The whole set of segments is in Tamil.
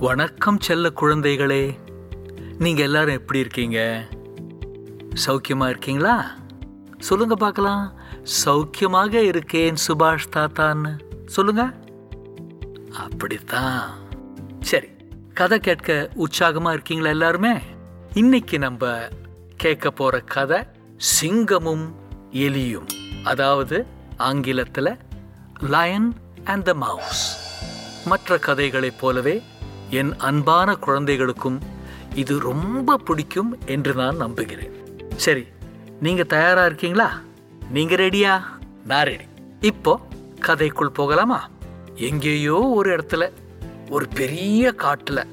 வணக்கம் செல்ல குழந்தைகளே. நீங்க எல்லாரும் எப்படி இருக்கீங்க? சௌக்கியமா இருக்கீங்களா? சொல்லுங்க பார்க்கலாம். சௌக்கியமாக இருக்கேன் சுபாஷ் தாத்தான்னு. சொல்லுங்க. அப்படித்தான். கதை கேட்க உற்சாகமா இருக்கீங்களா எல்லாருமே? இன்னைக்கு நம்ம கேட்க போற கதை சிங்கமும் எலியும். அதாவது ஆங்கிலத்தில் லயன் அண்ட் த மவுஸ் மற்ற கதைகளைப் போலவே என் அன்பான குழந்தைகளுக்கும் இது ரொம்ப பிடிக்கும் என்று நான் நம்புகிறேன். சரி நீங்க தயாரா இருக்கீங்களா? நீங்க ரெடியா நான் ரெடி இப்போ கதைக்குள் போகலாமா? எங்கேயோ ஒரு இடத்துல ஒரு பெரிய காட்டுல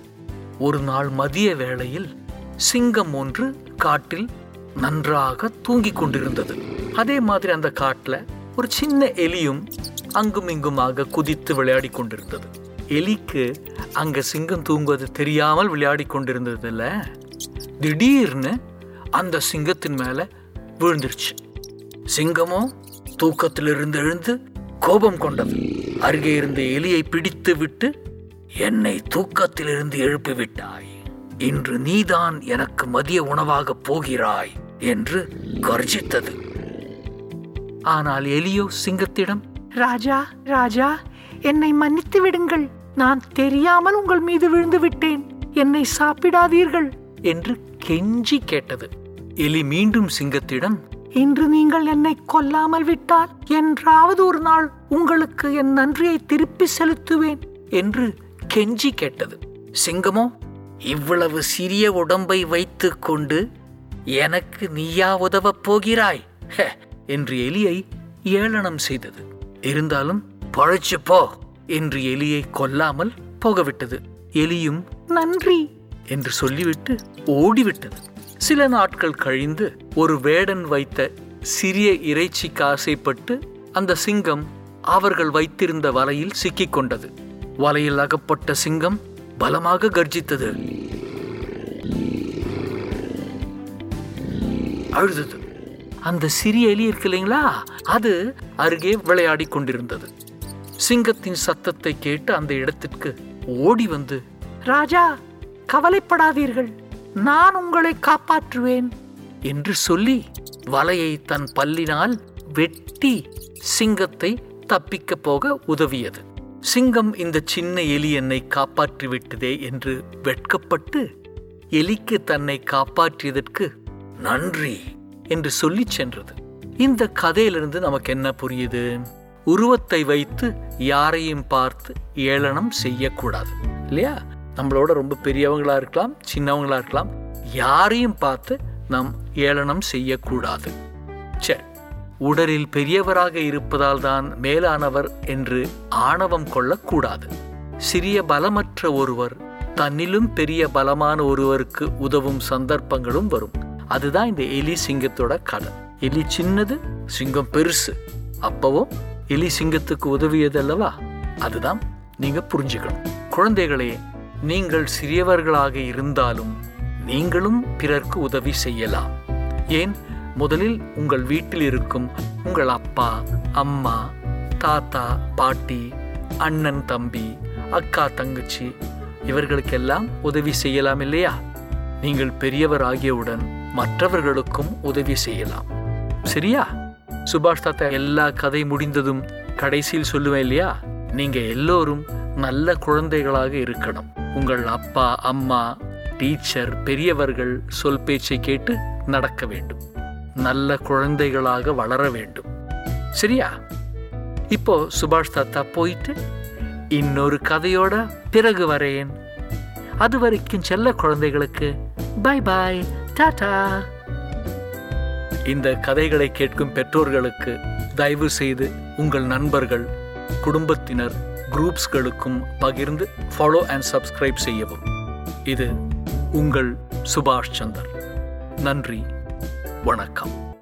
ஒரு நாள் மதிய வேளையில் சிங்கம் ஒன்று காட்டில் நன்றாக தூங்கிக் கொண்டிருந்தது. அதே மாதிரி அந்த காட்டுல ஒரு சின்ன எலியும் அங்கும் இங்குமாக குதித்து விளையாடி கொண்டிருந்தது. எலிக்கு அங்க சிங்கம் தூங்குவது தெரியாமல் விளையாடி கொண்டிருந்ததுல திடீர்னு அந்த சிங்கத்தின் மேல விழுந்துருச்சு. சிங்கமோ தூக்கத்திலிருந்து எழுந்து கோபம் கொண்டது. அருகே இருந்த எலியை பிடித்து விட்டு என்னை தூக்கத்திலிருந்து எழுப்பி விட்டாய் இன்று நீதான் எனக்கு மதிய உணவாக போகிறாய் என்று கர்ஜித்தது. ஆனால் எலியோ சிங்கத்திடம் ராஜா ராஜா என்னை மன்னித்து விடுங்கள். நான் தெரியாமல் உங்கள் மீது விழுந்து விட்டேன். என்னை சாப்பிடாதீர்கள் என்று கெஞ்சி கேட்டது. எலி மீண்டும் சிங்கத்திடம் இன்று நீங்கள் என்னை கொல்லாமல் விட்டால் என்றாவது ஒரு நாள் உங்களுக்கு என் நன்றியை திருப்பி செலுத்துவேன் என்று கெஞ்சி கேட்டது. சிங்கமோ இவ்வளவு சிறிய உடம்பை வைத்து கொண்டு எனக்கு நீயா உதவப் போகிறாய்? என்று எலியை ஏளனம் செய்தது. இருந்தாலும் பழைச்சு போ என்று எலியை கொல்லாமல் போகவிட்டது. எலியும் நன்றி என்று சொல்லிவிட்டு ஓடிவிட்டது. சில நாட்கள் கழிந்து ஒரு வேடன் வைத்த சிறிய இறைச்சிக்கு ஆசைப்பட்டு அந்த சிங்கம் அவர்கள் வைத்திருந்த வலையில் சிக்கிக் கொண்டது. வலையில் அகப்பட்ட சிங்கம் பலமாக கர்ஜித்தது. அழுதது. அந்த சிறிய எலி இருக்கு இல்லைங்களா? அது அருகே விளையாடி கொண்டிருந்தது. சிங்கத்தின் சத்தத்தை கேட்டு அந்த இடத்திற்கு ஓடி வந்து ராஜா கவலைப்படாதீர்கள். நான் உங்களை காப்பாற்றுவேன் என்று சொல்லி வலையை தன் பல்லினால் வெட்டி சிங்கத்தை தப்பிக்க போக உதவியது. சிங்கம் இந்த சின்ன எலி என்னை காப்பாற்றிவிட்டதே என்று வெட்கப்பட்டு எலிக்கு தன்னை காப்பாற்றியதற்கு நன்றி என்று சொல்லிச் சென்றது. இந்த கதையிலிருந்து நமக்கு என்ன புரியுது? உருவத்தை வைத்து யாரையும் பார்த்து ஏளனம் செய்யக்கூடாது. இல்லையா? நம்மளோட ரொம்ப பெரியவங்களா இருக்கலாம் சின்னவங்களா இருக்கலாம் யாரையும் பார்த்து நாம் ஏளனம் செய்யக்கூடாது. சரி. உடலில் பெரியவராக இருப்பதால் தான் மேலானவர் என்று ஆணவம் கொள்ளக்கூடாது. சிறிய பலமற்ற ஒருவர் தன்னிலும் பெரிய பலமான ஒருவருக்கு உதவும் சந்தர்ப்பங்களும் வரும். அதுதான் இந்த எலி சிங்கத்தோட கதை. எலி சின்னது சிங்கம் பெருசு. அப்பவும் எலி சிங்கத்துக்கு உதவியது அல்லவா? அதுதான் நீங்க புரிஞ்சுக்கணும். குழந்தைகளே நீங்கள் சிறியவர்களாக இருந்தாலும் நீங்களும் பிறர்க்கு உதவி செய்யலாம். ஏன்? முதலில் உங்கள் வீட்டில் இருக்கும் உங்கள் அப்பா அம்மா தாத்தா பாட்டி அண்ணன் தம்பி அக்கா தங்கச்சி இவர்களுக்கெல்லாம் உதவி செய்யலாம் இல்லையா? நீங்கள் பெரியவர் ஆகியவுடன் மற்றவர்களுக்கும் உதவி செய்யலாம். சரியா? சுபாஷ் தாத்தா எல்லா கதை முடிந்ததும் கடைசியில் சொல்லுவேன் இல்லையா? நீங்க எல்லோரும் நல்ல குழந்தைகளாக இருக்கணும். உங்கள் அப்பா அம்மா டீச்சர் பெரியவர்கள் சொல் பேச்சை கேட்டு நடக்க வேண்டும். நல்ல குழந்தைகளாக வளர வேண்டும். சரியா? இப்போ சுபாஷ் தாத்தா போயிட்டு இன்னொரு கதையோட பிறகு வரேன். அது வரைக்கும் செல்ல குழந்தைகளுக்கு பை பாய் டாடா. இந்த கதைகளை கேட்கும் பெற்றோர்களுக்கு தயவு செய்து உங்கள் நண்பர்கள் குடும்பத்தினர் குரூப்ஸ்களுக்கும் பகிர்ந்து ஃபாலோ அண்ட் சப்ஸ்கிரைப் செய்யவும். இது உங்கள் சுபாஷ் சந்தர். நன்றி. வணக்கம்.